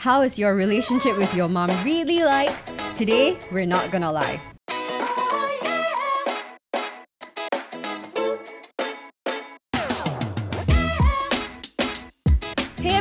How is your relationship with your mom really like? Today, we're not gonna lie.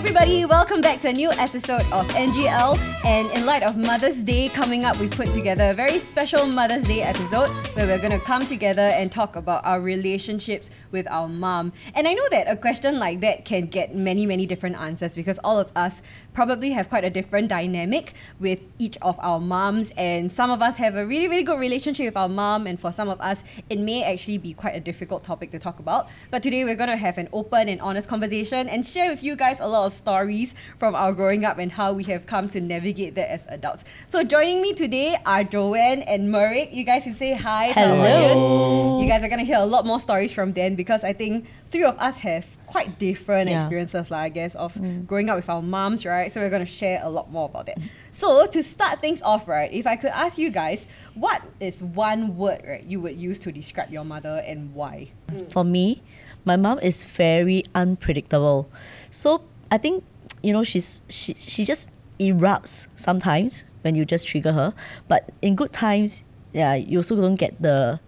Everybody, welcome back to a new episode of NGL. And in light of Mother's Day coming up, we've put together a very special Mother's Day episode where we're going to come together and talk about our relationships with our mom. And I know that a question like that can get many, many different answers because all of us probably have quite a different dynamic with each of our moms. And some of us have a really, really good relationship with our mom, and for some of us, it may actually be quite a difficult topic to talk about. But today, we're going to have an open and honest conversation and share with you guys a lot of stories from our growing up and how we have come to navigate that as adults. So joining me today are Joanne and Merrick. You guys can say hi to our audience. You guys are gonna hear a lot more stories from them because I think three of us have quite different Yeah. experiences, like, I guess, of mm. growing up with our moms, right? So we're gonna share a lot more about that. So to start things off, right, if I could ask you guys, what is one word right you would use to describe your mother and why? For me, my mom is very unpredictable. So I think, you know, she's she, she just erupts sometimes when you just trigger her. But in good times, yeah, you also don't get the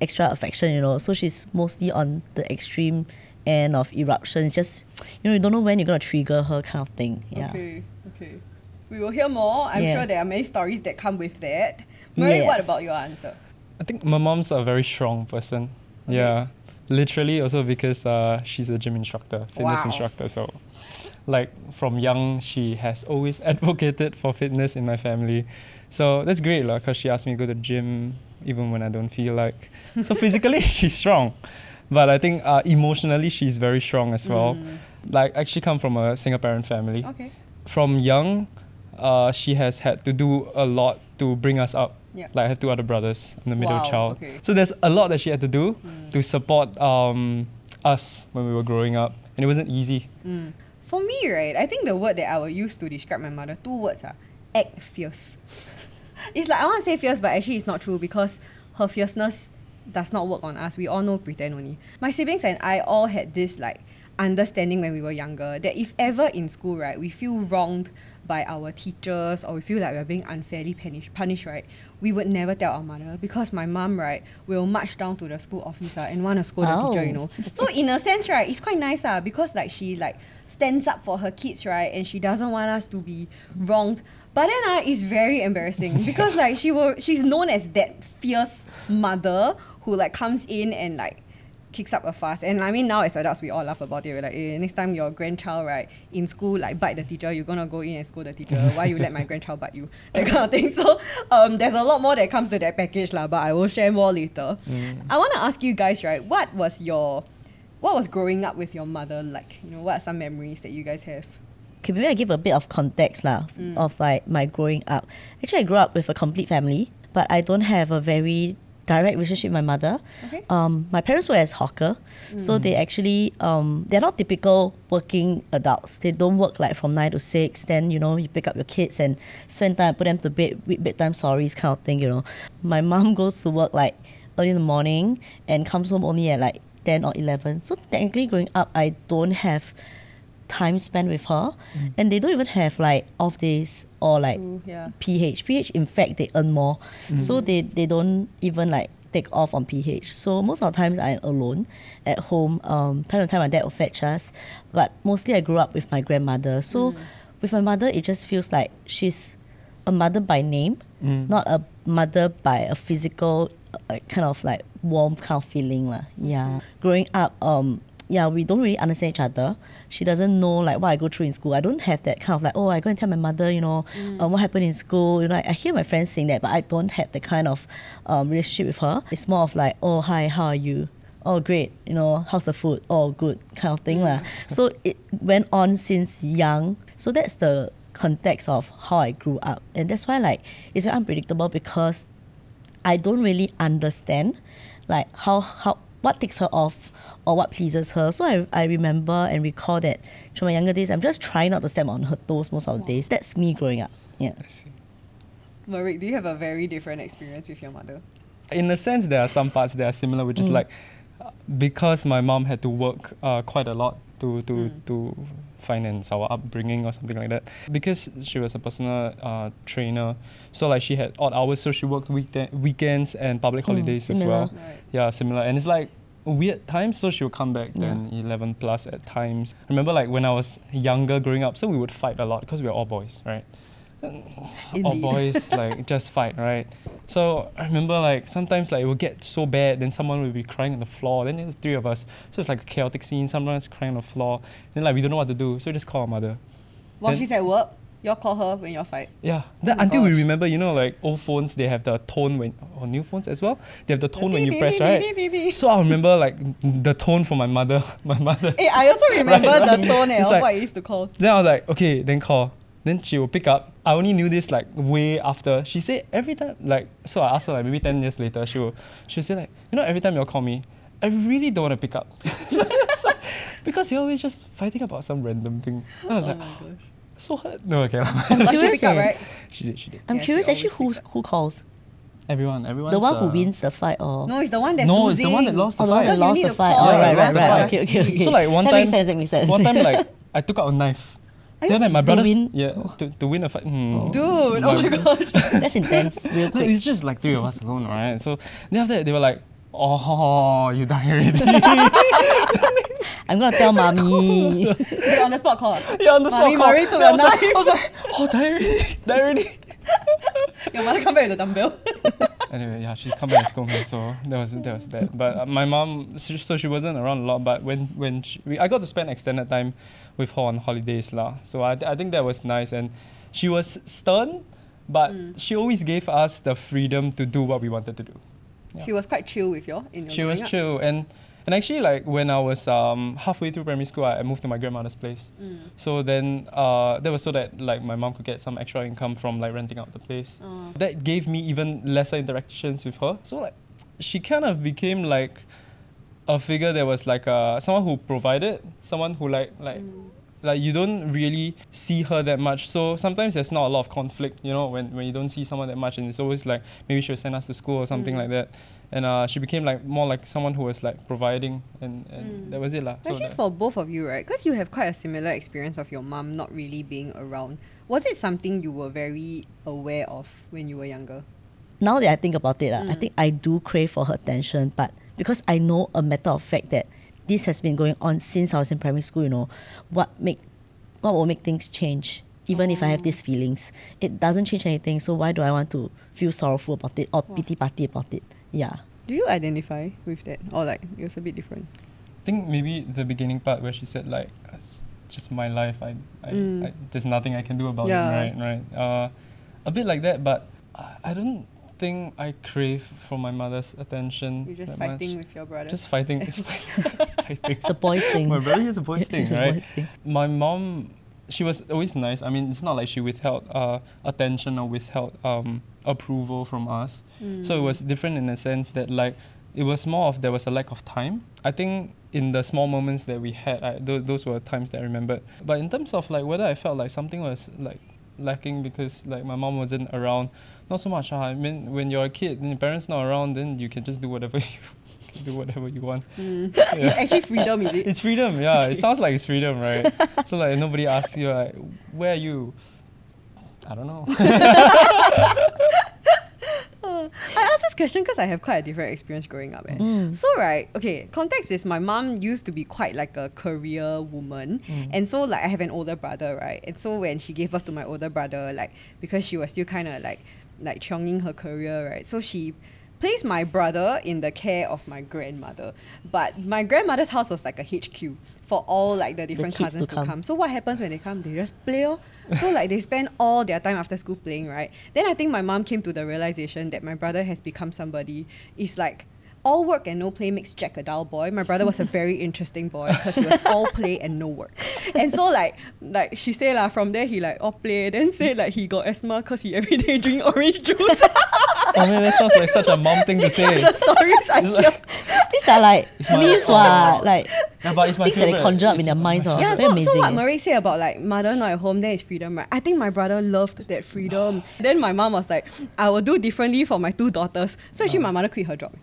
extra affection, you know. So she's mostly on the extreme end of eruption. It's just you know, you don't know when you're gonna trigger her kind of thing. Yeah. Okay, okay. We will hear more. I'm Yeah. sure there are many stories that come with that. Merrick, what about your answer? I think my mom's a very strong person. Yeah. Literally also because uh, she's a gym instructor, fitness Wow. instructor. So like from young she has always advocated for fitness in my family. So that's great lah, cause she asked me to go to the gym even when I don't feel like. So physically she's strong. But I think uh, emotionally she's very strong as well. Mm. Like I actually come from a single parent family Okay. from young, uh, she has had to do a lot to bring us up. Yeah. Like I have two other brothers. I'm the middle Wow, child. okay. So there's a lot that she had to do Mm. to support um, us when we were growing up, and it wasn't easy. Mm. For me, right, I think the word that I would use to describe my mother, two words are act fierce. it's like I want to say fierce, but actually it's not true because her fierceness does not work on us. We all know pretend only. My siblings and I all had this like understanding when we were younger that if ever in school, right, we feel wronged by our teachers or we feel like we're being unfairly punished, punished, right, we would never tell our mother because my mom, right, will march down to the school office ah, and want to scold the teacher, you Oh. know. So in a sense, right, it's quite nice ah because like she like stands up for her kids, right, and she doesn't want us to be wronged. But then ah, it's very embarrassing because like she will, she's known as that fierce mother who like comes in and like kicks up a fuss. And I mean now as adults we all laugh about it. We're like, eh, next time your grandchild right in school like bite the teacher, you're gonna go in and scold the teacher. Why you let my grandchild bite you? That kind of thing. So um, there's a lot more that comes to that package lah, but I will share more later. I wanna ask you guys, right, what was your what was growing up with your mother like? You know, what are some memories that you guys have? Okay, maybe I give a bit of context lah Mm. of like my growing up. Actually, I grew up with a complete family, but I don't have a very direct relationship with my mother. Okay. Um, my parents were as hawker, so they actually um, they're not typical working adults. They don't work like from nine to six. Then you know you pick up your kids and spend time, put them to bed, read bedtime stories, kind of thing. You know, my mom goes to work like early in the morning and comes home only at like ten or eleven. So technically, growing up, I don't have time spent with her, and they don't even have like off days or like Ooh, yeah. PH. PH, in fact, they earn more. So they, they don't even like take off on PH. So most of the times I'm alone at home. Um, time to time my dad will fetch us. But mostly I grew up with my grandmother. So with my mother, it just feels like she's a mother by name, not a mother by a physical uh, kind of like warm kind of feeling. lah. Yeah. Growing up, um, yeah, we don't really understand each other. She doesn't know like what I go through in school. I don't have that kind of like, oh, I go and tell my mother, you know, um, what happened in school. You know, I, I hear my friends saying that, but I don't have the kind of um, relationship with her. It's more of like, oh, hi, how are you? Oh, great. You know, how's the food? Oh, good, kind of thing lah. So it went on since young. So that's the context of how I grew up, and that's why like it's very unpredictable because I don't really understand like how how what takes her off or what pleases her. So I, I remember and recall that from my younger days, I'm just trying not to step on her toes most of the days. That's me growing up. Yeah. I see. Merrick, do you have a very different experience with your mother? In a sense, there are some parts that are similar, which is Mm. like uh, because my mom had to work uh, quite a lot to to to finance our upbringing or something like that. Because she was a personal uh, trainer, so like she had odd hours, so she worked weekend weekends and public Hmm, holidays as well. Right. Yeah, similar. And it's like weird times, so she would come back Yeah. then 11 plus at times. I remember like when I was younger growing up, so we would fight a lot because we were all boys, right? All boys like just fight, right? So I remember like sometimes like it would get so bad, then someone would be crying on the floor. Then there's three of us, so it's like a chaotic scene. Someone's crying on the floor. Then like we don't know what to do, so we just call our mother. While Then- she's at work, y'all call her when y'all fight. Yeah. Oh my until we remember, you know, like old phones, they have the tone when or new phones as well. They have the tone when you press, right? So I remember like the tone for my mother. My mother. Hey, I also remember Right, the right. tone eh, like- what I used to call. Then I was like, okay, then call. Then she will pick up. I only knew this like way after. She said every time like so I asked her like maybe ten years later, she will she'll say like, you know, every time you'll call me, I really don't want to pick up. because you're always just fighting about some random thing. And I was like, so hurt. No, okay. But she curious pick up, right? she did, she did. I'm Yeah, curious actually always who's, who calls? Everyone, everyone. the one who wins the fight or No, it's the one that's No, losing. it's the one that lost the Oh, fight. that Because you lost the fight. Oh, Yeah, right, lost right, the right. fight. Okay, okay, okay. So like one that time, makes sense. That makes sense. one time like I took out a knife. Are Then like my s- brothers, win? yeah, to, to win a fight. Hmm. Dude, oh my gosh. That's intense. Real quick. it's just like three of us alone, right? So then after that, they were like, "Oh, you die already." I'm gonna tell mommy. They on the spot call. yeah, on the spot. Mommy call. Merrick took Then I a like- knife. I was like, "Oh, die already, die already." Your mother come back with the dumbbell. Anyway, yeah, she come back and scold me, so that was that was bad. But uh, my mom, so so she wasn't around a lot. But when when she, we, I got to spend extended time with her on holidays, lah. So I I think that was nice, and she was stern, but she always gave us the freedom to do what we wanted to do. Yeah. She was quite chill with you in your She was growing up. chill, and and actually like when I was um halfway through primary school, I, I moved to my grandmother's place. Mm. So then uh, that was so that like my mom could get some extra income from like renting out the place. Oh. That gave me even lesser interactions with her. So like she kind of became like a figure that was like uh, someone who provided, someone who like like Mm. like you don't really see her that much. So sometimes there's not a lot of conflict, you know, when, when you don't see someone that much and it's always like maybe she'll send us to school or something Mm. like that. And uh, she became like more like someone who was like providing and, and Mm. that was it lah. So Actually, that's- for both of you, right? Because you have quite a similar experience of your mom not really being around. Was it something you were very aware of when you were younger? now that I think about it, I Mm. think I do crave for her attention, but because I know a matter of fact that this has been going on since I was in primary school, you know, what make what will make things change? Even if I have Oh. these feelings, it doesn't change anything. So why do I want to feel sorrowful about it or pity party about it? Yeah. Do you identify with that? Or like, it was a bit different? I think maybe the beginning part where she said like it's just my life. I, I, Mm. I there's nothing I can do about Yeah. it. Right, right. Uh, a bit like that, but I, I don't think I crave for my mother's attention. You're just fighting much. with your brother. Just fighting. It's fighting. It's a boys thing. My brother is a boys thing, It's a right? boys thing. My mom, she was always nice. I mean, it's not like she withheld uh, attention or withheld um, approval from us. So it was different in the sense that like it was more of there was a lack of time. I think in the small moments that we had, I, those those were times that I remembered. But in terms of like whether I felt like something was like lacking because like my mom wasn't around, not so much. ah. I mean, when you're a kid and your parents not around, then you can just do whatever you do whatever you want. Mm. It's actually freedom, is it? It's freedom, yeah. It sounds like it's freedom, right? so like nobody asks you like, where are you? I don't know. I asked this question because I have quite a different experience growing up. Eh? Mm. So right, okay, context is my mom used to be quite like a career woman, and so like I have an older brother, right? And so when she gave birth to my older brother, like because she was still kind of like like chonging her career, right? So she placed my brother in the care of my grandmother, but my grandmother's house was like a HQ for all like the different to cousins to come. come. So what happens when they come? They just play. Oh. So like they spend all their time after school playing, right? Then I think my mom came to the realization that my brother has become somebody is like all work and no play makes Jack a dull boy. My brother was a very interesting boy because he was all play and no work. And so like like she said lah, from there he like all play, then say like he got asthma because he every day drink orange juice. oh man, that sounds like such a mom thing to say. the stories I It's hear. like- These are like It's my- myths, what? Like Yeah, but it's my things that they conjure up in their minds. oh. Yeah, Very so, amazing. so what. Merrick said about like mother not at home, then it's freedom, right? I think my brother loved that freedom. then my mom was like, I will do differently for my two daughters. So actually my mother quit her job.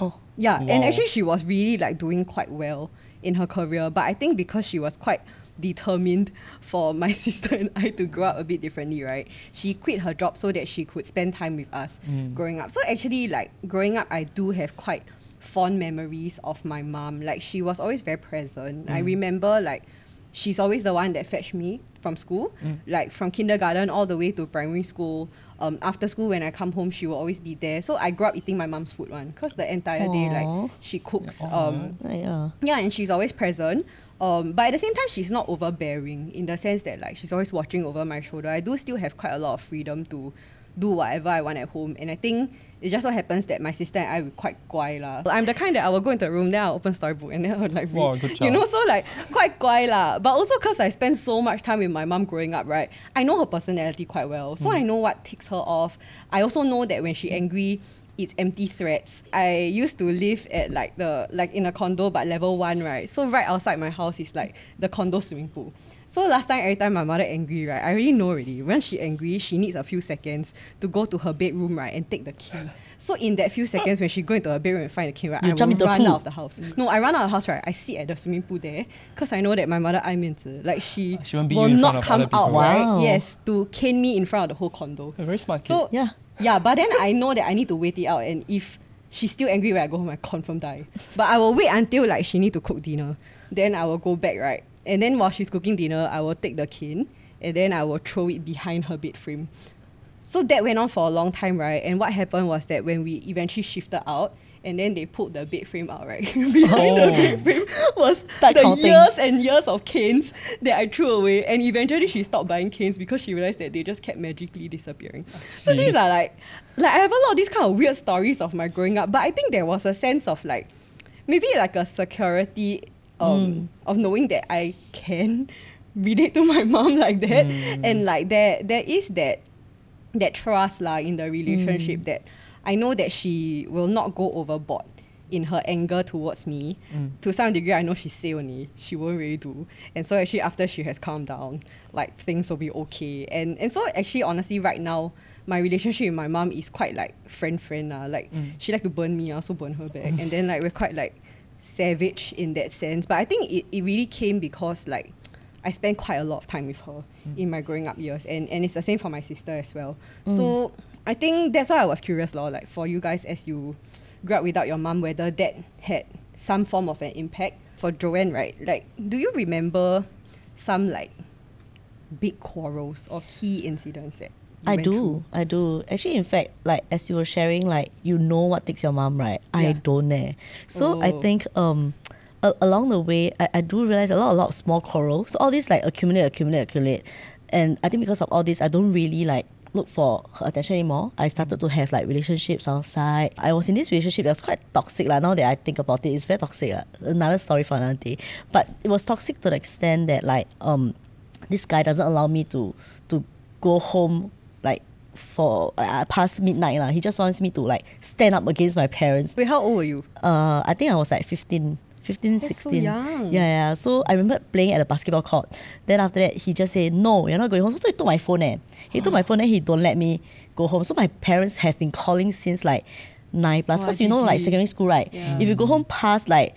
Oh. Yeah, and actually she was really like doing quite well in her career. But I think because she was quite determined for my sister and I to grow up a bit differently, right? She quit her job so that she could spend time with us Mm. growing up. So actually, like growing up, I do have quite fond memories of my mom. Like she was always very present. I Mm. remember like she's always the one that fetched me from school, Mm. like from kindergarten all the way to primary school. Um, after school, when I come home, she will always be there. So I grew up eating my mom's food one, cause the entire day like she cooks. Yeah. Um, yeah. yeah, and she's always present. Um, but at the same time, she's not overbearing in the sense that like she's always watching over my shoulder. I do still have quite a lot of freedom to do whatever I want at home, and I think it just so happens that my sister and I were quite guai lah. I'm the kind that I will go into a room, then I'll open a storybook, and then I'll like read. Wow, good You know, so like quite guai lah. But also because I spent so much time with my mom growing up, right? I know her personality quite well, so I know what ticks her off. I also know that when she angry, it's empty threats. I used to live at like the like in a condo but level one, right? So right outside my house is like the condo swimming pool. So last time every time my mother angry, right, I already know already. When she angry, she needs a few seconds to go to her bedroom, right, and take the key. So in that few seconds when she go into her bedroom and find the key, right, You I jump will run pool. out of the house. No, I run out of the house, right? I sit at the swimming pool there because I know that my mother I mean to like she, She won't beat will you in front not of come other out, people. right? Yes, to cane me in front of the whole condo. A very smart kid. So Yeah. Yeah, but then I know that I need to wait it out, and if she's still angry when I go home, I confirm die. But I will wait until like she need to cook dinner, then I will go back right, and then while she's cooking dinner, I will take the cane and then I will throw it behind her bed frame. So that went on for a long time, right? And what happened was that when we eventually shifted out. And then they pulled the bed frame out, right? Behind the Oh. bed frame was Start the counting. years and years of canes that I threw away. And eventually she stopped buying canes because she realized that they just kept magically disappearing. So these are like, like I have a lot of these kind of weird stories of my growing up, but I think there was a sense of like, maybe like a security um, hmm. of knowing that I can relate to my mom like that, hmm. and like there there is that that trust lah in the relationship hmm. that I know that she will not go overboard in her anger towards me. Mm. To some degree, I know she say only she won't really do, and so actually after she has calmed down, like things will be okay. And and so actually honestly, right now. My relationship with my mom is quite like friend friend lah. Like Mm. she like to burn me, I also burn her back, and then like we're quite like savage in that sense. But I think it, it really came because like I spent quite a lot of time with her in my growing up years, and, and it's the same for my sister as well. So I think that's why I was curious, lor, like for you guys as you grew up without your mom, whether that had some form of an impact. For Joanne, right? Like, do you remember some like big quarrels or key incidents that you I do, through? I do. Actually, in fact, like as you were sharing, like you know what takes your mom, right? I don't eh. So I Oh. think um, a- along the way, I, I do realize a lot, a lot of small quarrels. So all these like accumulate, accumulate, accumulate, and I think because of all this, I don't really like look for her attention anymore. I started to have like relationships outside. I was in this relationship that was quite toxic lah. Now that I think about it, it's very toxic. lah. Another story for another day. But it was toxic to the extent that like um, this guy doesn't allow me to to go home like for uh, past midnight lah. He just wants me to like stand up against my parents. Wait, how old were you? Uh, I think I was like 15, 15, That's so 16. young. Yeah, yeah. So I remember playing at the basketball court. Then after that, he just said, "No, you're not going home." So he took my phone. Eh. He took my phone and he don't let me go home. So my parents have been calling since like nine plus. Wow, Because you know, like secondary school, right? Yeah. If you go home past like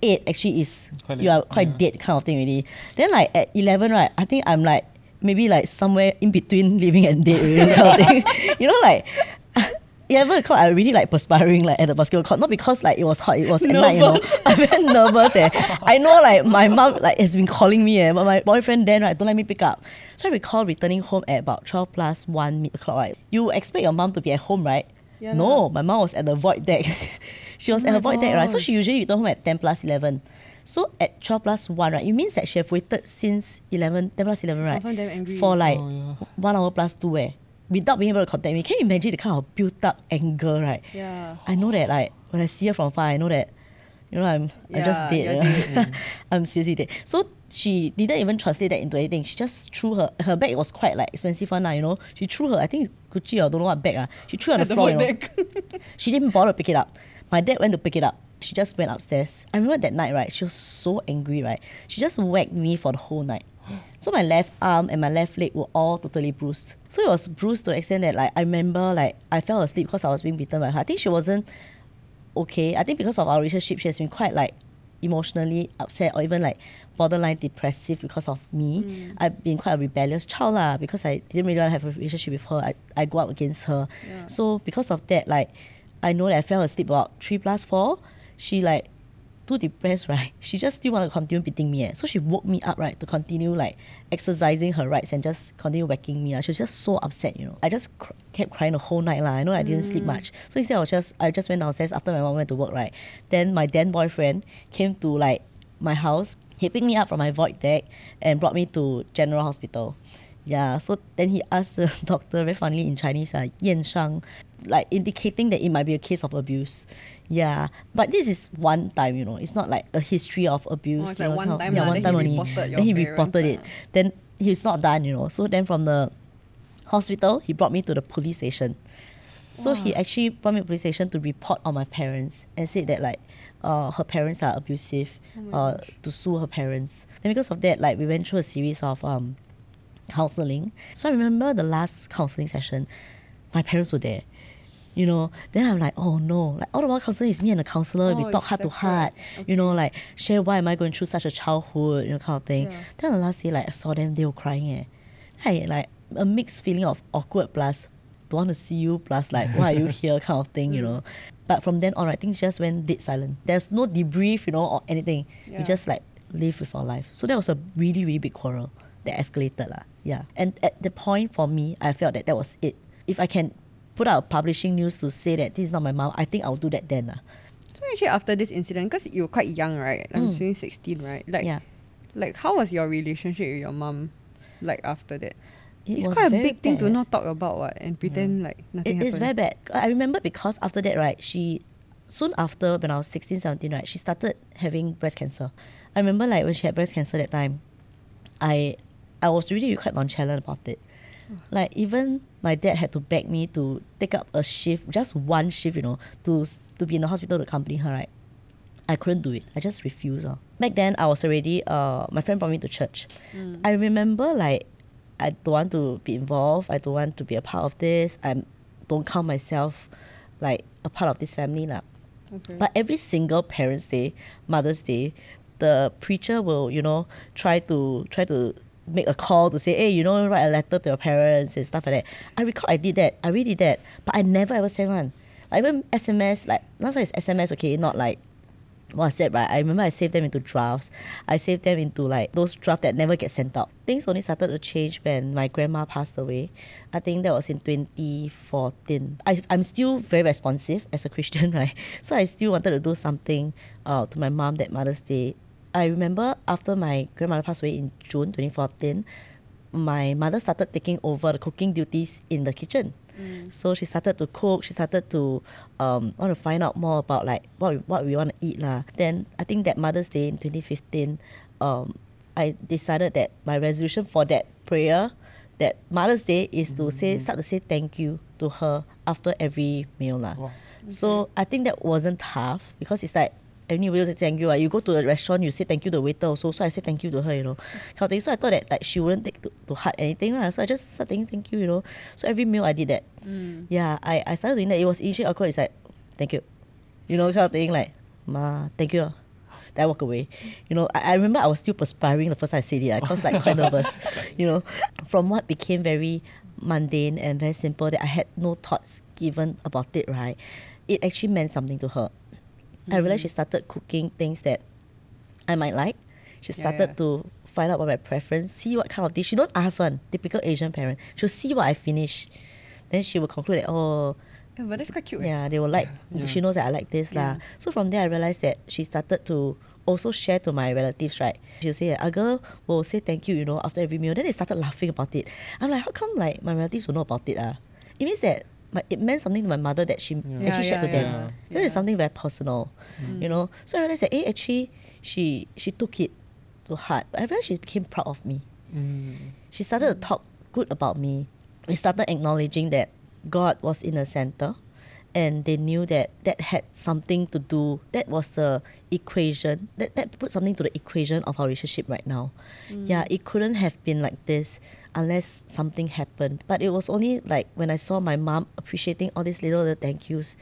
eight, actually is you are quite yeah. dead kind of thing already. Then like at eleven, right? I think I'm like maybe like somewhere in between living and dead already kind of thing. you know, like. 11 o'clock, I really like perspiring like at the basketball court. Not because like it was hot, it was at night, you know. I'm very nervous. Eh. I know like my mom like has been calling me, eh, but my boyfriend then right don't let me pick up. So I recall returning home at about 12 plus 1 mid o'clock. Right? You expect your mom to be at home, right? Yeah no, lah. my mom was at the void deck. she was Oh at my the void deck, right? So she usually return home at 10 plus 11. So at 12 plus 1, right? It means that she have waited since 11, 10 plus 11, right? Confirm damn angry. For like Oh, yeah. one hour plus two, eh? Without being able to contact me. Can you imagine the kind of built up anger, right? Yeah. I know that like when I see her from far, I know that you know I'm I'm just Yeah, dead. you're know. I'm seriously dead. So she didn't even translate that into anything. She just threw her her bag was quite like expensive one, you know. She threw her I think Gucci or don't know what bag. ah. She threw it on the the floor, you know. She didn't bother to pick it up. My dad went to pick it up. She just went upstairs. I remember that night, right? She was so angry, right? She just whacked me for the whole night. So my left arm and my left leg were all totally bruised. So it was bruised to the extent that like I remember like I fell asleep because I was being beaten by her. I think she wasn't okay. I think because of our relationship, she has been quite like emotionally upset or even like borderline depressive because of me. Mm. I've been quite a rebellious child lah because I didn't really want to have a relationship with her. I, I go up against her. Yeah. So because of that, like I know that I fell asleep about three plus four. She like too depressed, right? She just still want to continue beating me. Eh. So she woke me up, right, to continue like exercising her rights and just continue whacking me. ah. She was just so upset, you know. I just cr- kept crying the whole night, lah. I know I didn't sleep much. So instead, I was just I just went downstairs after my mom went to work, right. Then my then boyfriend came to like my house. He picked me up from my void deck and brought me to General Hospital. Yeah, so then he asked the doctor very funnily in Chinese, uh, 验伤, like indicating that it might be a case of abuse. Yeah, but this is one time, you know. It's not like a history of abuse. Oh, like know, one time yeah, one then time he only. then he reported it. ah. Then he's not done, you know. So then from the hospital, he brought me to the police station. So he actually brought me to the police station to report on my parents and said that like uh, her parents are abusive, uh, to sue her parents. Then because of that, like we went through a series of um, counseling. So I remember the last counseling session, my parents were there. You know, then I'm like, oh no, like all the while counseling is me and the counselor. we Oh, talk it's heart to heart. You know, like share why am I going through such a childhood, you know, kind of thing. Yeah. Then the last day, like I saw them, they were crying. Eh. I like a mixed feeling of awkward plus don't want to see you plus like why are you here kind of thing, you know. But from then on, I think just went dead silent. There's no debrief, you know, or anything. Yeah. We just like live with our life. So that was a really, really big quarrel that escalated. lah. Yeah. And at the point for me, I felt that that was it. If I can put out publishing news to say that this is not my mom, I think I'll do that then. lah. So actually after this incident, because you were quite young, right? I'm assuming 16, right? Like, Mm. yeah. like how was your relationship with your mom like after that? It it's quite a big thing to not talk about what and pretend like nothing It is very bad. I remember because after that, right, she soon after when I was 16, 17, right, she started having breast cancer. I remember like when she had breast cancer that time, I I was really, quite nonchalant about it. Like even my dad had to beg me to take up a shift, just one shift, you know, to to be in the hospital to accompany her, right? I couldn't do it. I just refused. Uh. Back then, I was already, uh, my friend brought me to church. I remember like, I don't want to be involved. I don't want to be a part of this. I don't count myself like a part of this family. lah. Okay. But every single Parents' Day, Mother's Day, the preacher will, you know, try to try to make a call to say, hey, you know, write a letter to your parents and stuff like that. I recall I did that. I really did that. But I never ever sent one. Like even SMS, like last time it's SMS, okay, not like WhatsApp, right? I remember I saved them into drafts. I saved them into like those drafts that never get sent out. Things only started to change when my grandma passed away. I think that was in 2014. I, I'm still very responsive as a Christian, right? So I still wanted to do something uh, to my mom that Mother's Day. I remember after my grandmother passed away in June 2014, my mother started taking over the cooking duties in the kitchen. So she started to cook. She started to um, want to find out more about like what we, what we want to eat lah. Then I think that Mother's Day in 2015, um, I decided that my resolution for that prayer, that Mother's Day is to say start to say thank you to her after every meal lah. Wow. So I think that wasn't tough because it's like anybody will say thank you. ah. You go to a restaurant, you say thank you to the waiter also. So I say thank you to her, you know. Kind of thing. So I thought that like she wouldn't take to, to heart anything. lah. So I just started saying thank you, you know. So every meal I did that. Mm. Yeah, I, I started doing that. It was initially awkward. It's like, thank you. You know, kind of thing like, Ma, thank you. Ah. Then I walk away. You know, I, I remember I was still perspiring the first time I said it. Ah, I was like quite nervous. You know, from what became very mundane and very simple that I had no thoughts given about it, right? It actually meant something to her. I realized she started cooking things that I might like. She started yeah. to find out what my preference, see what kind of dish. She don't ask one. Typical Asian parent. She'll see what I finish. Then she will conclude that, oh, Yeah, but that's quite cute. eh? yeah, they will like. Yeah. She knows that I like this Yeah. lah. So from there, I realized that she started to also share to my relatives. Right? She'll say, a girl will say thank you," you know, after every meal. Then they started laughing about it. I'm like, how come like my relatives will know about it? Ah, it means that. My, it meant something to my mother that she Yeah, actually shared yeah, to them. yeah. Because it's something very personal, you know. So I realized that, eh, actually, she she took it to heart. But I realized she became proud of me Mm. she started to talk good about me. We started acknowledging that God was in the center and they knew that that had something to do that was the equation that, that put something to the equation of our relationship right now yeah it couldn't have been like this unless something happened but it was only like when i saw my mom appreciating all these little, little thank yous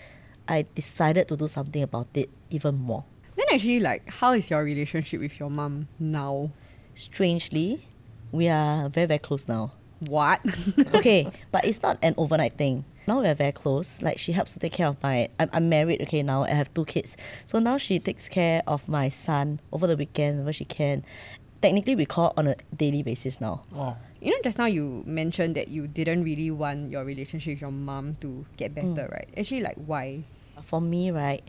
i decided to do something about it even more Then actually like how is your relationship with your mom now? Strangely, we are very very close now. What? okay, but it's not an overnight thing. Now we're very close. Like she helps to take care of my. I'm, I'm married. Okay, now I have two kids. So now she takes care of my son over the weekend whenever she can. Technically, we call on a daily basis now. Wow. You know, just now you mentioned that you didn't really want your relationship with your mom to get mm. better, right? Actually, like why? For me, right,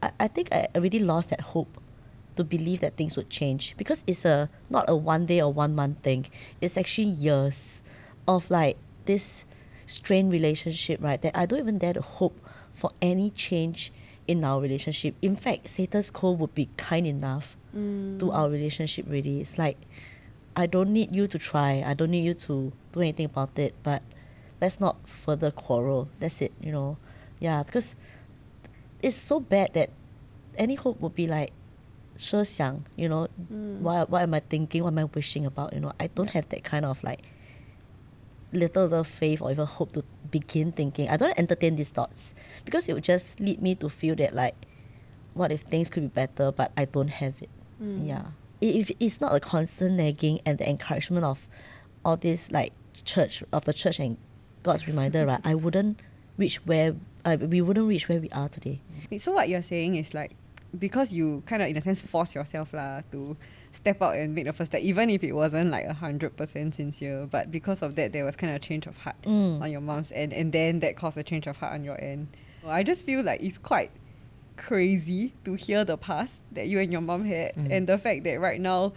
I, I think I already lost that hope to believe that things would change because it's a not a one day or one month thing. It's actually years of like this strained relationship, right? That I don't even dare to hope for any change in our relationship. In fact, status quo would be kind enough mm. to our relationship really. It's like I don't need you to try. I don't need you to do anything about it. But let's not further quarrel. That's it, you know. Yeah, because it's so bad that any hope would be like 设想, you know, mm. what, what am I thinking? What am I wishing about? You know, I don't have that kind of like little little faith or even hope to begin thinking. I don't entertain these thoughts because it would just lead me to feel that like, what if things could be better, but I don't have it. Mm. Yeah. If it's not a constant nagging and the encouragement of all this like church of the church and God's reminder, right? I wouldn't reach where uh, we wouldn't reach where we are today. So what you're saying is like because you kind of in a sense force yourself lah to step out and make the first step, even if it wasn't like a hundred percent sincere. But because of that, there was kind of a change of heart Mm. on your mom's end, and then that caused a change of heart on your end. Well, I just feel like it's quite crazy to hear the past that you and your mom had, Mm. and the fact that right now,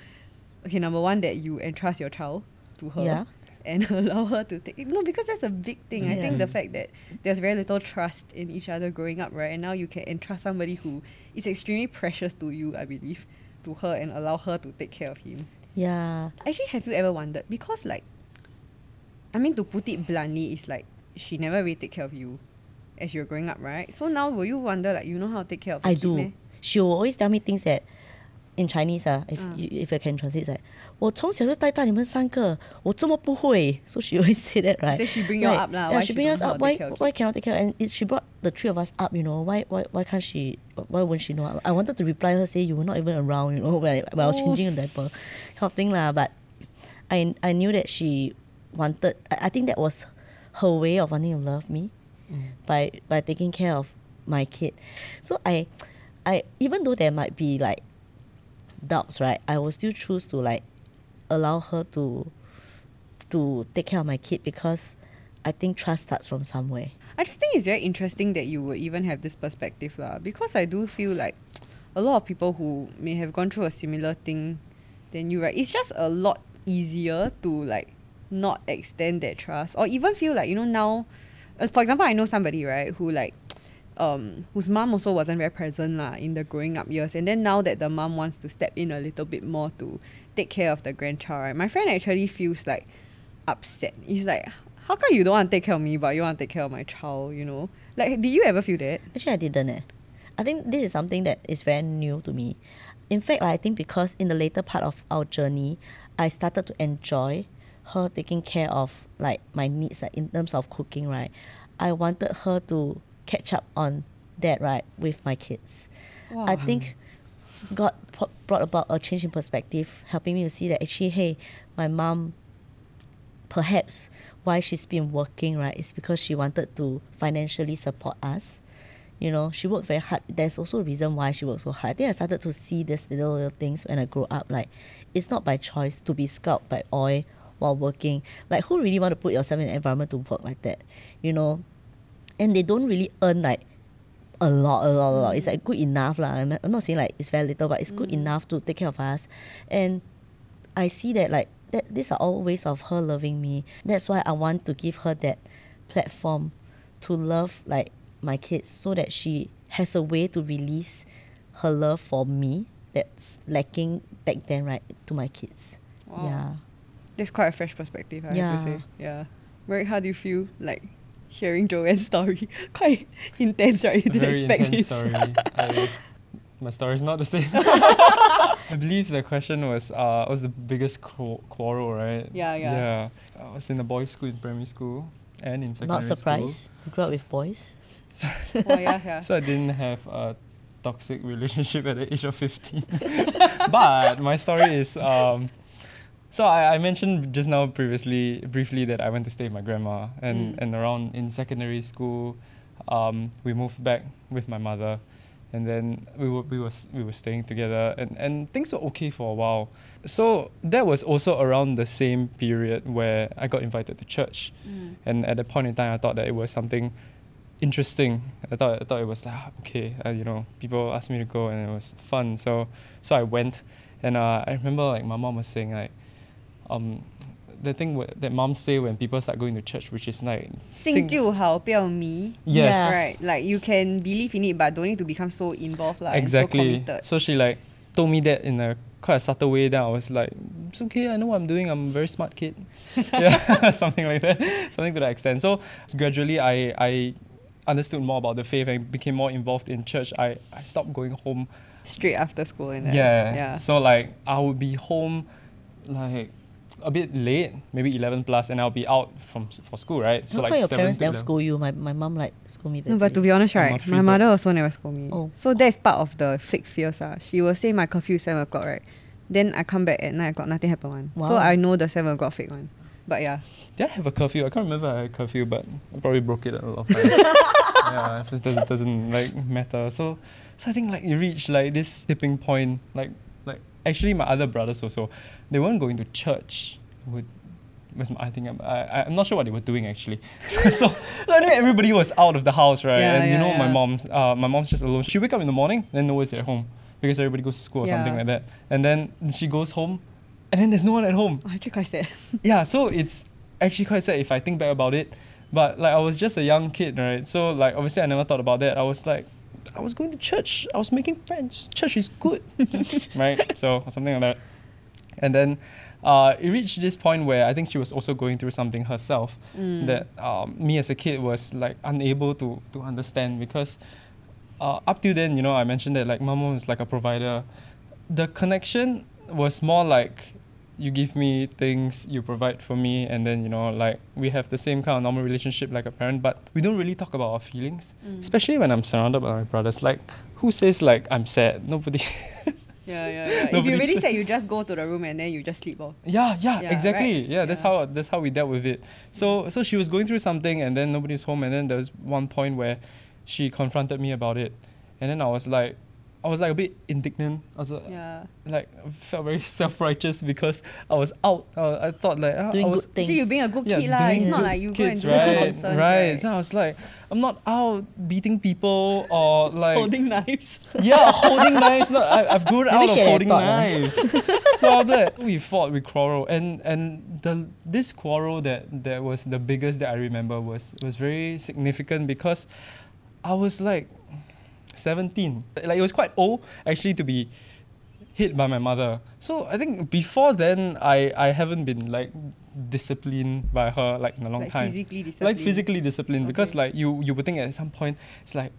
okay, number one, that you entrust your child to her. Yeah. And allow her to take no because that's a big thing. I think the fact that there's very little trust in each other growing up, right? And now you can entrust somebody who is extremely precious to you, I believe, to her and allow her to take care of him. Yeah. Actually, have you ever wondered? Because like, I mean, to put it bluntly, it's like she never really take care of you as you're growing up, right? So now, will you wonder like you know how to take care of? I your kid do. meh? She will always tell me things that in Chinese ah, if Mm. you, if I can translate, it's like 我从小就带大你们三个，我这么不会。So she always say that, right? Say she bring you all up lah, Yeah, why she she bring don't us know how up. to Why take care of why kids? cannot take care? And it, she brought the three of us up. You know why why why can't she? Why won't she know? I wanted to reply her say you were not even around. You know when I, when I was Oh. changing the diaper, kind of thing lah. But I I knew that she wanted. I, I think that was her way of wanting to love me Mm. by by taking care of my kid. So I I even though there might be like doubts, right? I will still choose to like allow her to to take care of my kid because I think trust starts from somewhere. I just think it's very interesting that you would even have this perspective lah. Because I do feel like a lot of people who may have gone through a similar thing than you, right? It's just a lot easier to like not extend that trust or even feel like you know now. Uh, for example, I know somebody right who like. Um, whose mom also wasn't very present lah in the growing up years, and then now that the mom wants to step in a little bit more to take care of the grandchild, right? My friend actually feels like upset. He's like, how come you don't want to take care of me, but you want to take care of my child? You know, like, did you ever feel that? Actually, I didn't. Eh. I think this is something that is very new to me. In fact, I think because in the later part of our journey, I started to enjoy her taking care of like my needs, like in terms of cooking. Right, I wanted her to catch up on that. Right, with my kids. I think God brought about a change in perspective, helping me to see that actually, hey, my mom, perhaps why she's been working, right, is because she wanted to financially support us. You know, she worked very hard. There's also a reason why she worked so hard. I think I started to see these little, little things when I grew up. Like, it's not by choice to be scalped by oil while working. Like, who really want to put yourself in an environment to work like that? You know, and they don't really earn like a lot, a lot, a lot. It's like good enough lah. I'm, not saying like it's very little, but it's good mm. enough to take care of us. And I see that like that these are all ways of her loving me. That's why I want to give her that platform to love like my kids so that she has a way to release her love for me that's lacking back then right to my kids. Wow. Yeah. That's quite a fresh perspective, I have to say. Yeah. Right, how do you feel like hearing Joanne's story? quite intense, right? You didn't very expect intense this. story. I, my story is not the same. I believe the question was, uh, what's the biggest qu- quarrel, right? Yeah, yeah. Yeah. I was in a boys' school in primary school and in secondary Not school. surprised. You grew up with boys. oh, yeah, yeah. So I didn't have a toxic relationship at the age of 15. but my story is um, so I, I mentioned just now previously briefly that I went to stay with my grandma and, Mm. and around in secondary school um, we moved back with my mother and then we were we were we were staying together and, and things were okay for a while. So that was also around the same period where I got invited to church. Mm. And at that point in time I thought that it was something interesting. I thought I thought it was like okay, uh, you know, people asked me to go and it was fun. So so I went and uh, I remember like my mom was saying like um the thing wh- that moms say when people start going to church, which is like 信就好，不要迷。 Yes. Yeah. Right, like you can believe in it, but don't need to become so involved, like exactly. And so committed. So she like told me that in a quite a subtle way. Then I was like, it's okay. I know what I'm doing. I'm a very smart kid. yeah, something like that. Something to that extent. So gradually, I I understood more about the faith and became more involved in church. I I stopped going home. Straight after school and that. Yeah. yeah. So like I would be home, like. a bit late, maybe eleven plus, and I'll be out from for school, right? So like like your seven parents to never 11. scold you. My, my mom like scold me. No, that but day. to be honest, I'm a right, free my mother also never scold me. Oh. So that's part of the fake fears. Ah. She will say my curfew is 7 o'clock, right? Then I come back at 9 o'clock, nothing happen one. So I know the 7 o'clock fake one. But yeah. Did I have a curfew? I can't remember I had a curfew, but I probably broke it a lot of times. yeah, so it doesn't, doesn't like matter. So, so I think like you reach like this tipping point. Like, like actually my other brothers also, they weren't going to church. Would was I think I'm, I I'm not sure what they were doing actually. so, so think everybody was out of the house, right? Yeah, and you yeah, know my yeah. mom's uh my mom's just alone. She wake up in the morning, then no one's at home because everybody goes to school or something like that. And then she goes home, and then there's no one at home Oh, actually quite sad. yeah, so it's actually quite sad if I think back about it. But like I was just a young kid, right? So like obviously I never thought about that. I was like, I was going to church. I was making friends. Church is good, right? So something like that. And then uh, it reached this point where I think she was also going through something herself Mm. that um, me as a kid was like unable to to understand because uh, up till then, you know, I mentioned that like mom was like a provider. The connection was more like you give me things, you provide for me, and then you know, like we have the same kind of normal relationship like a parent, but we don't really talk about our feelings, Mm. especially when I'm surrounded by my brothers. Like, who says like I'm sad? Nobody. Yeah, yeah, yeah. if you really said- sad, you just go to the room and then you just sleep off. Yeah, yeah, Yeah, exactly. right? Yeah, that's Yeah. how that's how we dealt with it. So so she was going through something and then nobody's home and then there was one point where she confronted me about it. And then I was like I was like a bit indignant. I was uh, Yeah. like felt very self-righteous because I was out. Uh, I thought like uh, I Doing was good things. Actually, you being a good yeah, kid, lah. It's not like you go kids, and do some right, nonsense, right. right? So I was like, I'm not out beating people or like Holding knives. yeah, holding knives. Not, I, I've grown Maybe out of she had a holding thought, knives. so after that, we fought, we quarreled, and and the this quarrel that that was the biggest that I remember was was very significant because I was like seventeen. Like it was quite old actually to be hit by my mother. So I think before then, I I haven't been like disciplined by her like in a long like time physically disciplined. like physically disciplined because Okay. like you you would think at some point it's like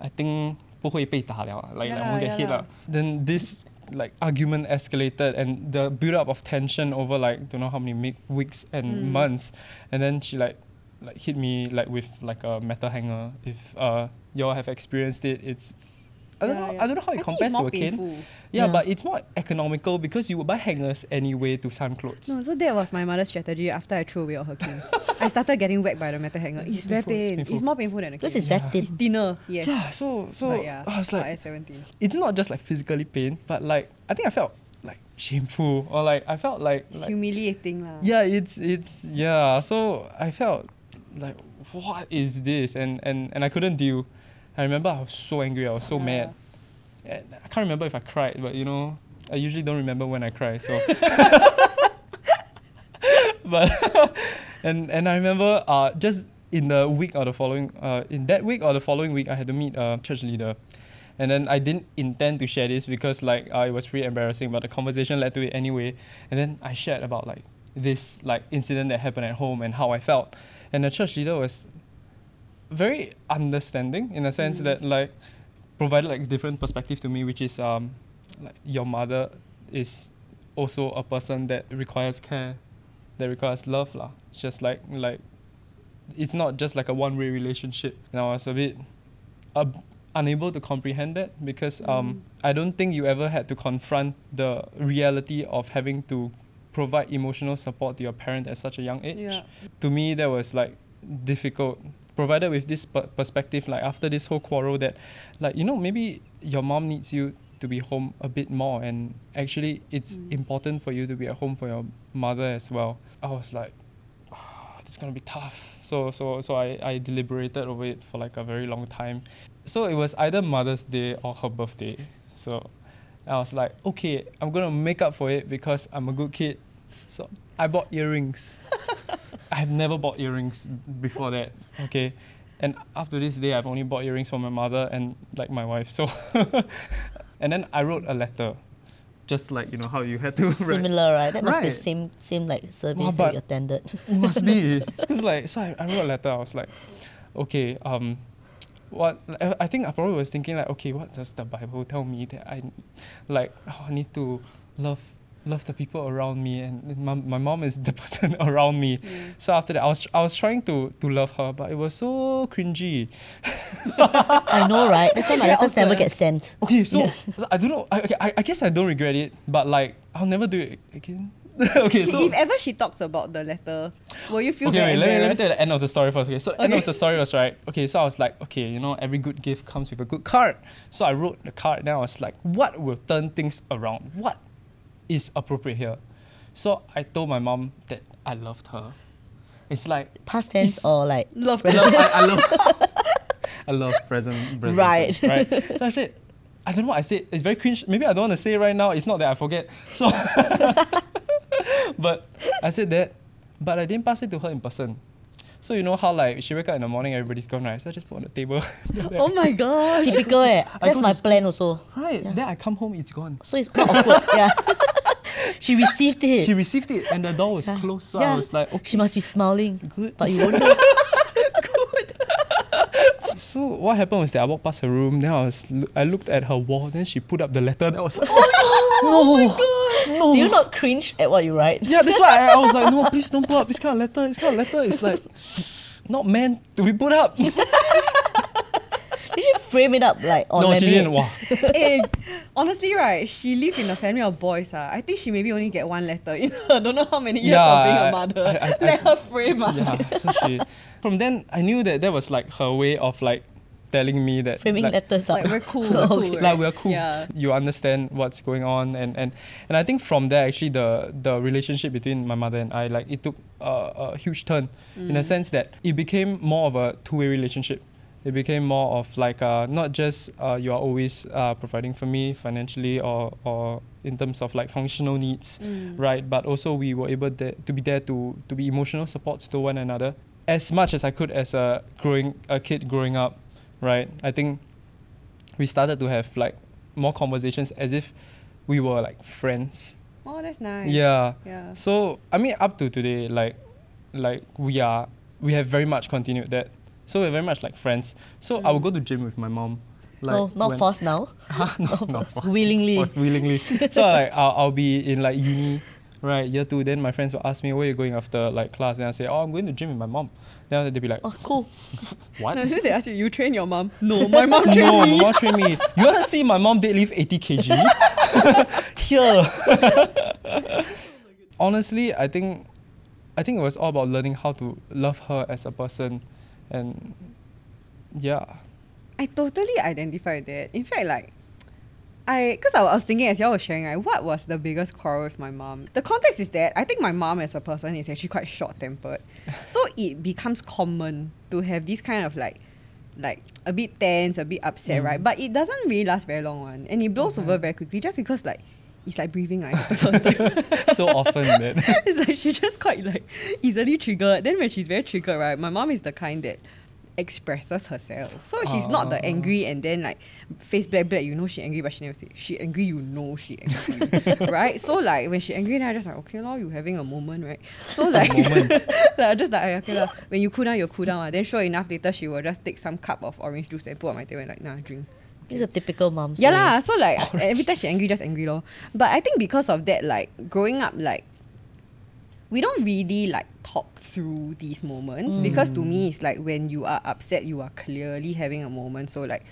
I think 不会被打了 like, Yeah like won't lah, get hit yeah lah. then this like argument escalated and the build up of tension over like don't know how many mi- weeks and Mm. months and then she like like hit me like with like a metal hanger if uh y'all have experienced it it's I don't Yeah, know yeah. I don't know how it think compares to more a cane yeah, Yeah. but it's more economical because you would buy hangers anyway to sun clothes No, so that was my mother's strategy after I threw away all her canes. I started getting whacked by the metal hanger. It's, It's very painful, it's pain. It's, painful. more painful than a cane. Because it's Yeah. very It's thin. thinner, yes. yeah so so but yeah, I was not like at 17. it's not just like physically pain, but like I think I felt like shameful or like I felt like, It's like humiliating lah. yeah, it's it's yeah. So I felt like what is this? And and and I couldn't deal. I remember I was so angry. I was so Yeah. mad. And I can't remember if I cried, but you know, I usually don't remember when I cry. So, but and and I remember uh just in the week or the following uh in that week or the following week I had to meet a church leader. And then I didn't intend to share this because like uh, it was pretty embarrassing, but the conversation led to it anyway. And then I shared about like this like incident that happened at home and how I felt. And the church leader was very understanding in a sense Mm. that like provided like different perspective to me, which is um like your mother is also a person that requires care, that requires love lah. Just like like it's not just like a one way relationship. And I was a bit a, unable to comprehend that because um, I don't think you ever had to confront the reality of having to provide emotional support to your parent at such a young age. Yeah. To me, that was like difficult. Provided with this per- perspective, like after this whole quarrel, that like you know maybe your mom needs you to be home a bit more, and actually it's Mm. important for you to be at home for your mother as well. I was like, ah, this is gonna be tough. So so so I, I deliberated over it for like a very long time. So it was either Mother's Day or her birthday. So I was like, okay, I'm gonna make up for it because I'm a good kid. So I bought earrings. I have never bought earrings before that. Okay. And after this day I've only bought earrings for my mother and like my wife. So and then I wrote a letter. Just like, you know, how you had to write Similar, right? That must be Right. same same like service Wow, that you attended. must be because like so I, I wrote a letter I was like okay um what I I think I probably was thinking like okay what does the Bible tell me that I like oh, I need to love love the people around me and my, my mom is the person around me so after that I was I was trying to to love her but it was so cringy I know, right? That's why my Yeah, letters never get sent. okay so I don't know I, okay, I, I guess I don't regret it but like I'll never do it again okay so if ever she talks about the letter, will you feel okay, wait, let me, let me tell you the end of the story first. Okay, so the end Okay. of the story was right. Okay, so I was like, okay, you know, every good gift comes with a good card. So I wrote the card. Then I was like, what will turn things around? What is appropriate here? So I told my mom that I loved her. It's like Past tense It's- or like Love I love, I, I love, I love present, present Right. tense, right. So I said, I don't know what I said. It's very cringe. Maybe I don't want to say it right now. It's not that I forget. So, but I said that, but I didn't pass it to her in person. So you know how like she wake up in the morning, everybody's gone right. So I just put on the table. Oh my gosh. typical eh. That's my to plan also. right. Then I come home, it's gone. So it's not awkward. yeah. she received it. She received it and the door was Yeah. closed. So Yeah. I was like, okay. She must be smiling. Good. But you won't know. Good. So what happened was that I walked past her room. Then I was I looked at her wall. Then she put up the letter. Then I was like, oh, oh my god. Do you not cringe at what you write? Yeah, that's why I, I was like, no, please don't put up this kind of letter. This kind of letter is like not meant to be put up. Did she frame it up like on no, she didn't. Wow. Eh, honestly, right, she live in a family of boys. Uh. I think she maybe only get one letter. You know, I don't know how many years Yeah, of being a mother. I- I- Let her frame uh. yeah. So she. From then, I knew that that was like her way of like telling me that Framing like, letters up. Like we're cool. We're cool right? like we're cool. Yeah. You understand what's going on, and and and I think from there actually the the relationship between my mother and I like it took a, a huge turn in a sense that it became more of a two way relationship. It became more of like uh, not just uh, you are always uh, providing for me financially or or in terms of like functional needs, Mm. right? But also we were able to, to be there to to be emotional supports to one another as much as I could as a growing a kid growing up, right? I think we started to have like more conversations as if we were like friends. Oh, that's nice. Yeah. Yeah. So I mean, up to today, like, like we are, we have very much continued that. So we're very much like friends. So I will Mm. go to gym with my mom. Like no, not when- forced now. no, not forced. Willingly. Forced, willingly. so like I'll, I'll be in like uni, right, year two. Then my friends will ask me where you going after like class, and I say, oh, I'm going to gym with my mom. Then they'll be like, Oh, cool. what? No, they ask you, you train your mom? No, my mom trained no, me. my mom trained me. You want to see my mom deadlift 80 kg? Here. Honestly, I think, I think it was all about learning how to love her as a person, and yeah. I totally identify with that. In fact, like, I, because I was thinking as y'all were sharing, right, what was the biggest quarrel with my mom? The context is that I think my mom as a person is actually quite short tempered. so it becomes common to have this kind of like, like a bit tense, a bit upset, Mm. right? But it doesn't really last very long one. And it blows Okay. over very quickly just because like, it's like breathing like a lot of time. so often that. it's like she just quite like easily triggered. Then when she's very triggered, right, my mom is the kind that expresses herself. So she's not the Ah. angry and then like face black black, you know she angry but she never say she angry, you know she angry. right? So like when she angry then I just like, okay lor, you having a moment, right? So like, like just like "Ah, okay lah. When you cool down, you cool down. ah." Then sure enough later she will just take some cup of orange juice and put on my table and like nah drink. Is a typical mom. Yeah lah. So like every time she angry, just angry lor. But I think because of that, like growing up, like we don't really like talk through these moments because to me it's like when you are upset, you are clearly having a moment. So like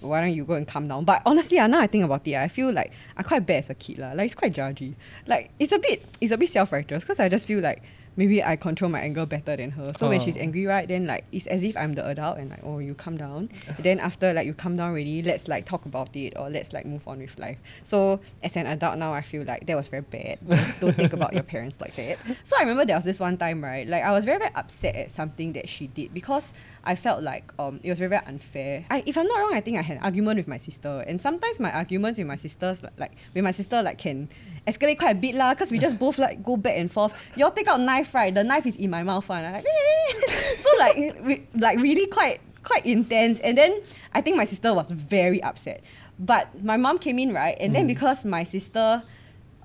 why don't you go and calm down? But honestly, ah, now I think about it, I feel like I quite bad as a kid lah. Like it's quite judgy. Like it's a bit, it's a bit self righteous because I just feel like maybe I control my anger better than her. So when Oh. she's angry, right, then like it's as if I'm the adult and like, oh, you calm down. then after like you calm down already, let's like talk about it or let's like move on with life. So as an adult now, I feel like that was very bad. Don't- think about your parents like that. So I remember there was this one time, right? Like I was very very upset at something that she did because I felt like um it was very very unfair. I, if I'm not wrong, I think I had an argument with my sister, and sometimes my arguments with my sisters like, like with my sister like can escalate quite a bit lah because we just both like go back and forth. Y'all take out knife, right? The knife is in my mouth, I'm like, so like like really quite quite intense. And then I think my sister was very upset, but my mom came in right, and then because my sister.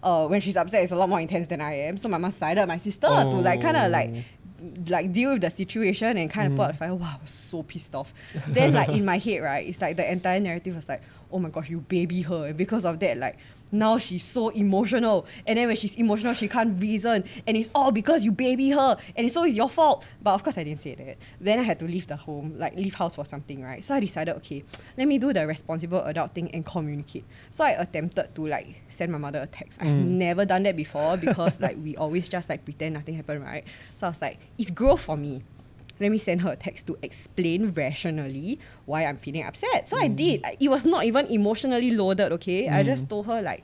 Uh, when she's upset, it's a lot more intense than I am. So my mom sided my sister to like kind of like like deal with the situation and kind of put out the fire. Wow, I was so pissed off. then like in my head, right, it's like the entire narrative was like, oh my gosh, you baby her. And because of that, like now she's so emotional. And then when she's emotional, she can't reason. And it's all because you baby her. And it's always your fault. But of course I didn't say that. Then I had to leave the home, like leave house for something, right? So I decided, okay, let me do the responsible adult thing and communicate. So I attempted to like send my mother a text. I've mm. never done that before because like we always just like pretend nothing happened, right? So I was like, it's growth for me let me send her a text to explain rationally why I'm feeling upset. So I mm. did. It was not even emotionally loaded, okay? I mm. just told her like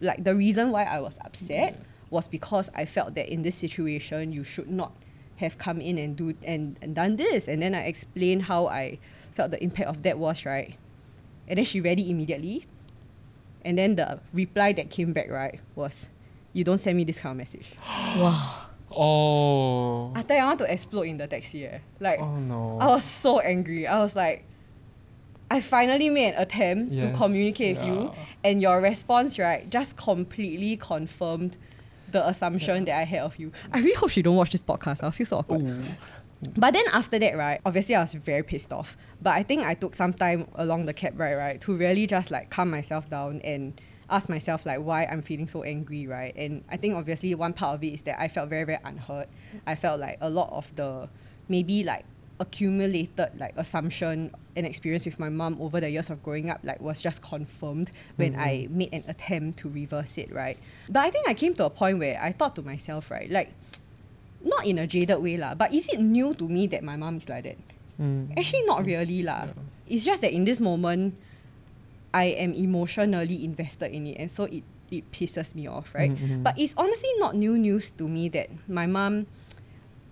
like the reason why I was upset mm. was because I felt that in this situation you should not have come in and do and, and done this. And then I explained how I felt the impact of that was, right? And then she read it immediately. And then the reply that came back, right, was you don't send me this kind of message. Wow. Oh. I tell you, I want to explode in the taxi. Eh. Like Oh no. I was so angry. I was like, I finally made an attempt to Yes, communicate with you, and your response, right, just completely confirmed the assumption that I had of you. I really hope she don't watch this podcast. I'll feel so awkward. Ooh. But then after that, right, obviously I was very pissed off. But I think I took some time along the cab ride, right, to really just like calm myself down and ask myself like why I'm feeling so angry, right? And I think obviously one part of it is that I felt very, very unheard. I felt like a lot of the maybe like accumulated like assumption and experience with my mom over the years of growing up like was just confirmed when I made an attempt to reverse it, right? But I think I came to a point where I thought to myself, right, like not in a jaded way lah, but is it new to me that my mom is like that? Mm. Actually, not really lah. It's just that in this moment, I am emotionally invested in it, and so it it pisses me off, right? Mhm, mhm. But it's honestly not new news to me that my mom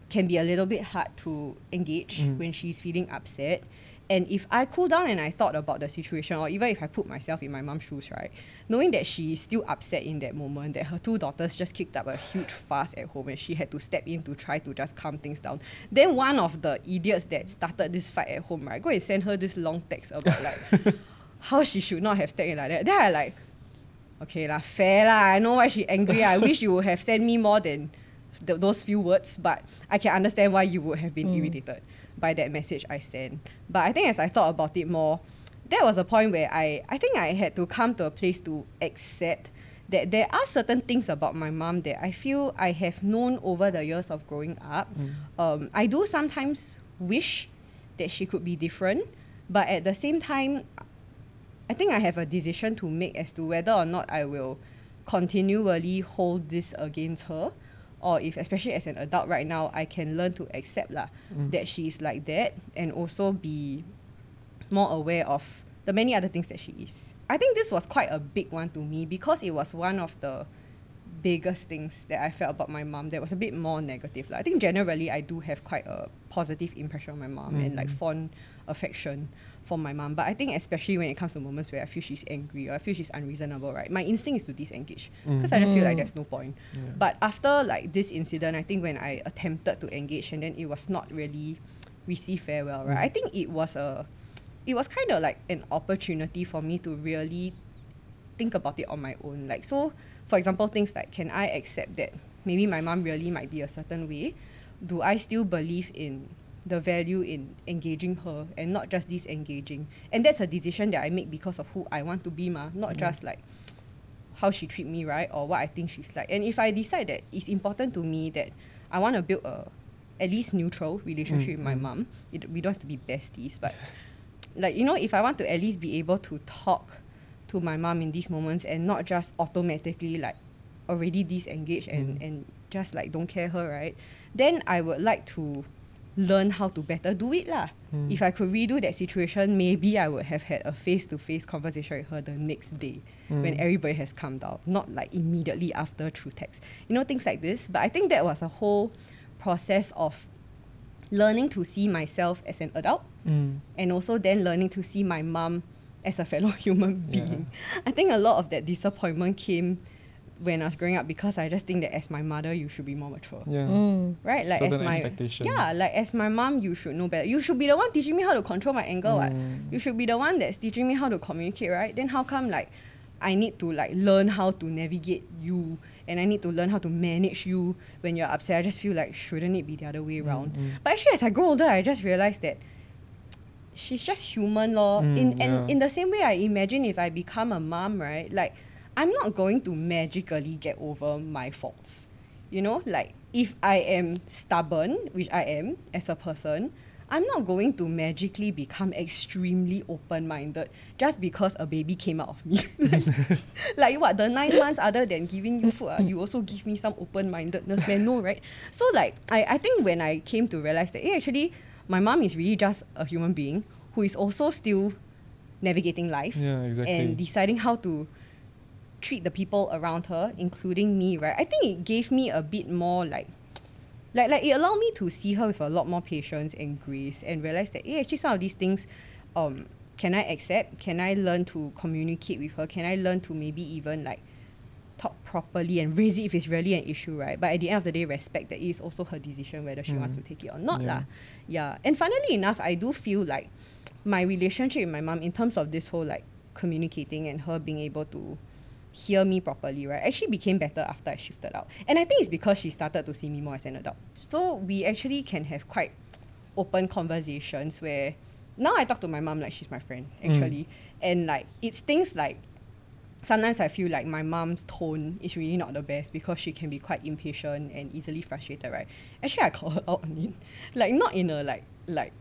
can be a little bit hard to engage Mm. when she's feeling upset. And if I cool down and I thought about the situation, or even if I put myself in my mom's shoes, right, knowing that she is still upset in that moment, that her two daughters just kicked up a huge fuss at home and she had to step in to try to just calm things down. Then one of the idiots that started this fight at home, right, go and send her this long text about like how she should not have stepped in like that. Then I like, okay lah, fair lah. I know why she angry. I wish you would have sent me more than th- those few words, but I can understand why you would have been irritated by that message I sent. But I think as I thought about it more, that was a point where I, I think I had to come to a place to accept that there are certain things about my mom that I feel I have known over the years of growing up. Um, I do sometimes wish that she could be different, but at the same time, I think I have a decision to make as to whether or not I will continually hold this against her or if especially as an adult right now I can learn to accept lah mm. that she is like that and also be more aware of the many other things that she is. I think this was quite a big one to me because it was one of the biggest things that I felt about my mom that was a bit more negative. Like, I think generally I do have quite a positive impression of my mom and like mm. fond affection for my mom. But I think especially when it comes to moments where I feel she's angry or I feel she's unreasonable, right? My instinct is to disengage mm. because I just feel like there's no mm. point. But after like this incident, I think when I attempted to engage and then it was not really received very well, right? I think it was a it was kind of like an opportunity for me to really think about it on my own. Like so, for example, things like can I accept that maybe my mom really might be a certain way? Do I still believe in the value in engaging her and not just disengaging? And that's a decision that I make because of who I want to be, ma. Not mm-hmm. just like how she treat me, right? Or what I think she's like. And if I decide that it's important to me that I want to build a at least neutral relationship with my mm-hmm. mom, it, we don't have to be besties, but like you know, if I want to at least be able to talk to my mom in these moments and not just automatically like already disengage and, Mm. and just like don't care her, right? Then I would like to learn how to better do it lah. Mm. If I could redo that situation, maybe I would have had a face to face conversation with her the next day when Mm. everybody has calmed down, not like immediately after through text. You know, things like this. But I think that was a whole process of learning to see myself as an adult Mm. and also then learning to see my mom as a fellow human Yeah. being. I think a lot of that disappointment came when I was growing up because I just think that as my mother, you should be more mature. Yeah. Mm. Right? Like as my expectation. Yeah, like as my mom, you should know better. You should be the one teaching me how to control my anger. what? Mm. You should be the one that's teaching me how to communicate, right? Then how come like I need to like learn how to navigate you and I need to learn how to manage you when you're upset. I just feel like shouldn't it be the other way around? mm. But actually as I grow older, I just realized that she's just human lor. Mm, in and in the same way I imagine if I become a mom, right? Like I'm not going to magically get over my faults. You know, like if I am stubborn, which I am as a person, I'm not going to magically become extremely open-minded just because a baby came out of me. like, like what the nine months other than giving you food, ah, you also give me some open-mindedness, man. No, right? So like I, I think when I came to realize that, hey, actually, my mom is really just a human being who is also still navigating life Yeah, exactly. and deciding how to treat the people around her, including me, right? I think it gave me a bit more like like like it allowed me to see her with a lot more patience and grace and realize that hey, actually some of these things um can I accept? Can I learn to communicate with her? Can I learn to maybe even like talk properly and raise it if it's really an issue, right? But at the end of the day, respect that it is also her decision whether she wants to Mm. take it or not. Yeah. Yeah. And funnily enough, I do feel like my relationship with my mom in terms of this whole like communicating and her being able to hear me properly, right, actually became better after I shifted out. And I think it's because she started to see me more as an adult. So we actually can have quite open conversations where now I talk to my mom like she's my friend, actually. And like it's things like sometimes I feel like my mom's tone is really not the best because she can be quite impatient and easily frustrated, right? Actually, I call her out on it, like not in a like like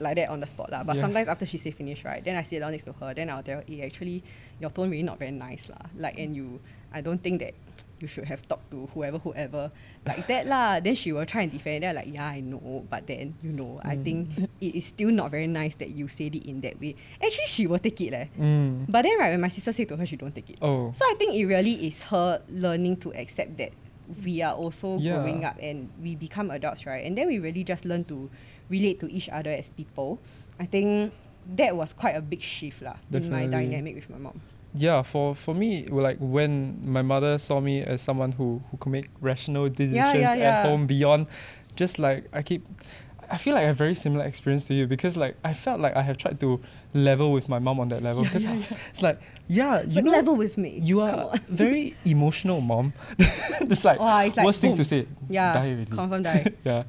like that on the spot lah. But Yeah. sometimes after she say finish, right, then I sit down next to her, then I'll tell her, hey, actually, your tone really not very nice lah. Like, and you, I don't think that you should have talked to whoever, whoever like that lah. Then she will try and defend. Then I'm like, yeah, I know, but then you know, I think it is still not very nice that you said it in that way. Actually, she will take it leh. Mm. But then right, when my sister said to her, she don't take it. Oh. So I think it really is her learning to accept that we are also Yeah. growing up and we become adults, right? And then we really just learn to relate to each other as people. I think that was quite a big shift lah in my dynamic with my mom. Yeah, for for me, like when my mother saw me as someone who who could make rational decisions yeah, yeah. at home beyond just like I keep. I feel like I have very similar experience to you because like I felt like I have tried to level with my mom on that level because it's like yeah you But know level with me. you are very emotional mom it's like, Wow, it's like worst things to say Yeah, die already confirm die. yeah.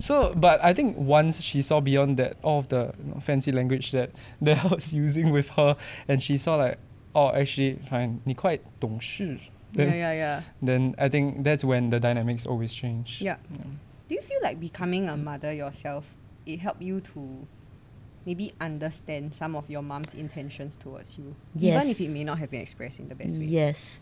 So, but I think once she saw beyond that, all of the you know, fancy language that, that I was using with her, and she saw like, oh, actually, fine, ni quite Then, yeah, yeah, yeah. Then I think that's when the dynamics always change. Yeah. yeah. Do you feel like becoming a mother yourself, it helped you to maybe understand some of your mom's intentions towards you? Yes. Even if it may not have been expressed in the best way. Yes.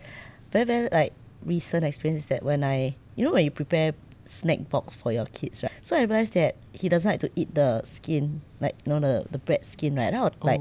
Very, very like recent experience that when I, you know, when you prepare snack box for your kids, right? So I realized that he doesn't like to eat the skin, like you know the, the bread skin, right? I would, oh. like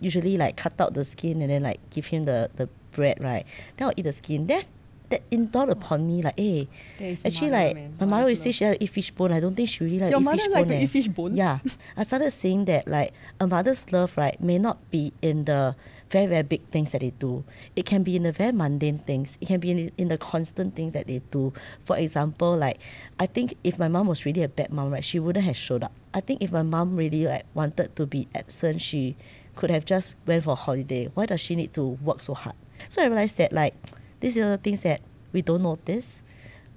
usually like cut out the skin and then like give him the, the bread, right? Then I'll eat the skin. That, that dawned upon me like, hey, is actually mother, like man. my mother always say she like to eat fish bone. I don't think she really like Your eat mother fish like bone. to eh. eat fish bone? Yeah. I started saying that like a mother's love, right, may not be in the very, very big things that they do. It can be in the very mundane things. It can be in, in the constant things that they do. For example, like I think if my mom was really a bad mom, right, she wouldn't have showed up. I think if my mom really like wanted to be absent, she could have just went for a holiday. Why does she need to work so hard? So I realized that like these are the things that we don't notice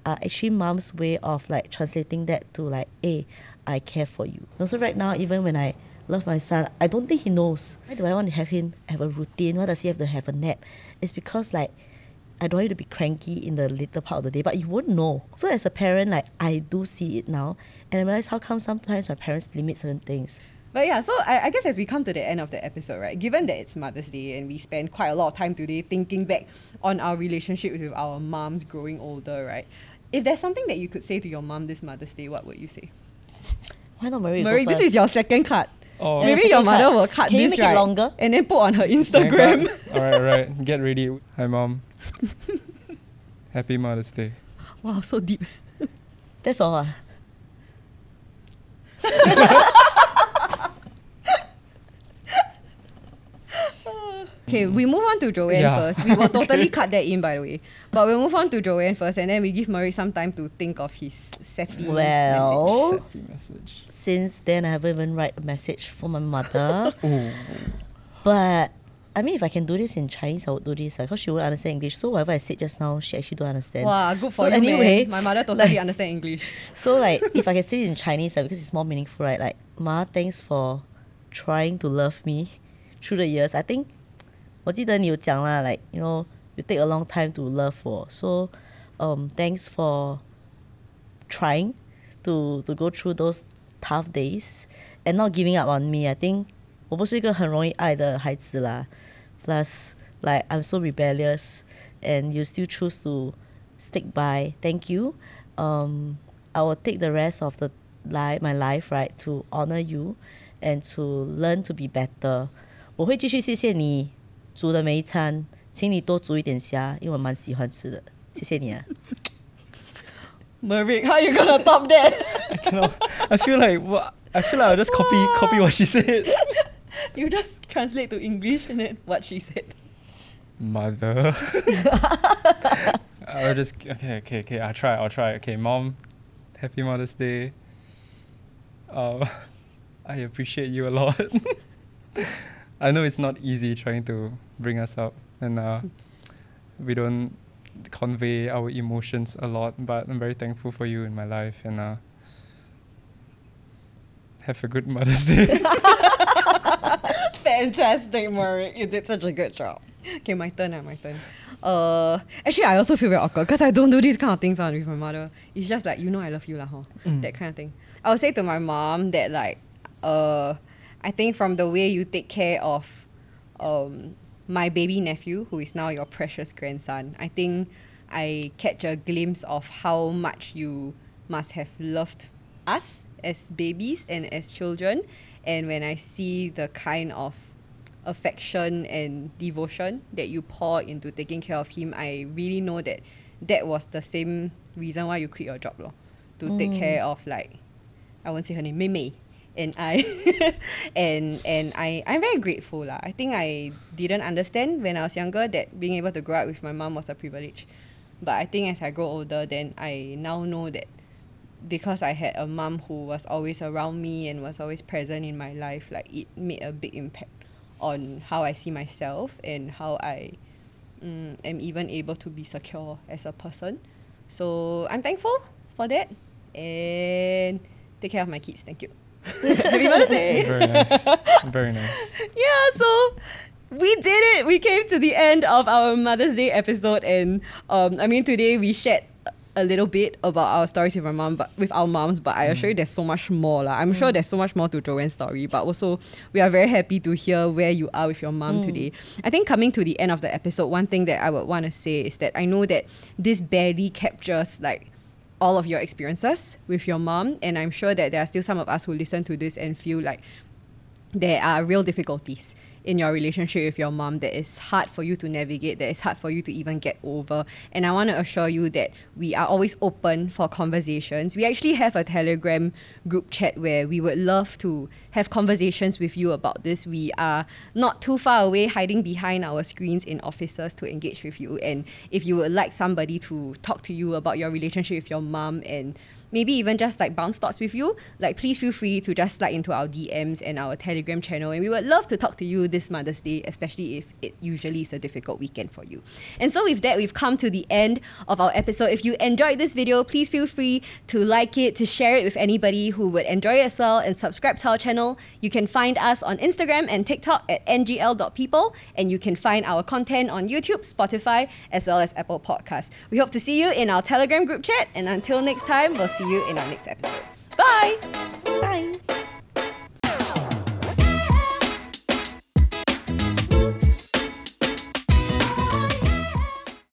are actually mom's way of like translating that to like, hey, I care for you. Also right now, even when I love my son, I don't think he knows. Why do I want to have him have a routine? Why does he have to have a nap? It's because like I don't want you to be cranky in the later part of the day, but you won't know. So as a parent, like I do see it now, and I realize how come sometimes my parents limit certain things. But yeah, so I, I guess as we come to the end of the episode, right, given that it's Mother's Day and we spend quite a lot of time today thinking back on our relationship with our moms growing older, right? If there's something that you could say to your mom this Mother's Day, what would you say? Why not Merrick? Merrick, this is your second card. Oh, Maybe your mother card. will cut Can you this make it right, longer? and then put on her Instagram. all right, all right. Get ready. Hi, mom. Happy Mother's Day. wow, so deep. That's all. ah. Okay, we move on to Joanne Yeah. first. We will totally cut that in, by the way. But we'll move on to Joanne first, and then we give Merrick some time to think of his sappy Well- message. Happy message. Since then, I haven't even write a message for my mother. Ooh. but I mean, if I can do this in Chinese, I would do this because she would understand English. So whatever I said just now, she actually don't understand. Wow, good for So you, anyway, man. My mother totally like- understand English. So like, if I can say it in Chinese, like, because it's more meaningful, right? Like, Ma, thanks for trying to love me through the years. I think 我记得你有讲啦, like you know, you take a long time to love 我. So, um, thanks for trying to to go through those tough days and not giving up on me. I think 我不是一个很容易爱的孩子啦。Plus, like I'm so rebellious, and you still choose to stick by. Thank you. Um, I will take the rest of the life, my life, right, to honor you, and to learn to be better. 我会继续谢谢你 煮的每一餐，请你多煮一点虾，因为我蛮喜欢吃的。谢谢你啊。Merrick, how you gonna top that? I cannot. I feel like what I feel like I'll just copy copy what she said. you just translate to English and then what she said. Mother. I'll just okay, okay, okay. I'll try. I'll try. Okay, mom. Happy Mother's Day. Uh, I appreciate you a lot. I know it's not easy trying to bring us up, and uh, we don't convey our emotions a lot. But I'm very thankful for you in my life, and uh, have a good Mother's Day. Fantastic, Merrick. You did such a good job. Okay, my turn. Uh, my turn. Uh, actually, I also feel very awkward because I don't do these kind of things on with my mother. It's just like you know I love you lah, huh? That kind of thing. I would say to my mom that like, uh, I think from the way you take care of, um, my baby nephew who is now your precious grandson, I think I catch a glimpse of how much you must have loved us as babies and as children. And when I see the kind of affection and devotion that you pour into taking care of him, I really know that that was the same reason why you quit your job, lor, to take care of like, I won't say her name, Mei Mei. And I and and I I'm very grateful lah. I think I didn't understand when I was younger that being able to grow up with my mom was a privilege. But I think as I grow older, then I now know that because I had a mom who was always around me and was always present in my life, like it made a big impact on how I see myself and how I mm, am even able to be secure as a person. So I'm thankful for that and take care of my kids. Thank you. Happy Mother's Day. very nice. Very nice. yeah, so we did it. We came to the end of our Mother's Day episode, and um, I mean today we shared a little bit about our stories with our mom, but with our moms. But I assure you, mm. there's so much more. lah. I'm sure mm. there's so much more to Joanne's story. But also, we are very happy to hear where you are with your mom mm. today. I think coming to the end of the episode, one thing that I would want to say is that I know that this barely captures like all of your experiences with your mom, and I'm sure that there are still some of us who listen to this and feel like there are real difficulties in your relationship with your mom that is hard for you to navigate, that is hard for you to even get over. And I want to assure you that we are always open for conversations. We actually have a Telegram group chat where we would love to have conversations with you about this. We are not too far away hiding behind our screens in offices to engage with you. And if you would like somebody to talk to you about your relationship with your mom and maybe even just like bounce thoughts with you, like please feel free to just slide into our DMs and our Telegram channel. And we would love to talk to you this Mother's Day, especially if it usually is a difficult weekend for you. And so with that, we've come to the end of our episode. If you enjoyed this video, please feel free to like it, to share it with anybody who would enjoy it as well, and subscribe to our channel. You can find us on Instagram and TikTok at ngl.people, and you can find our content on YouTube, Spotify, as well as Apple Podcasts. We hope to see you in our Telegram group chat, and until next time, we'll see see you in our next episode. Bye. Bye.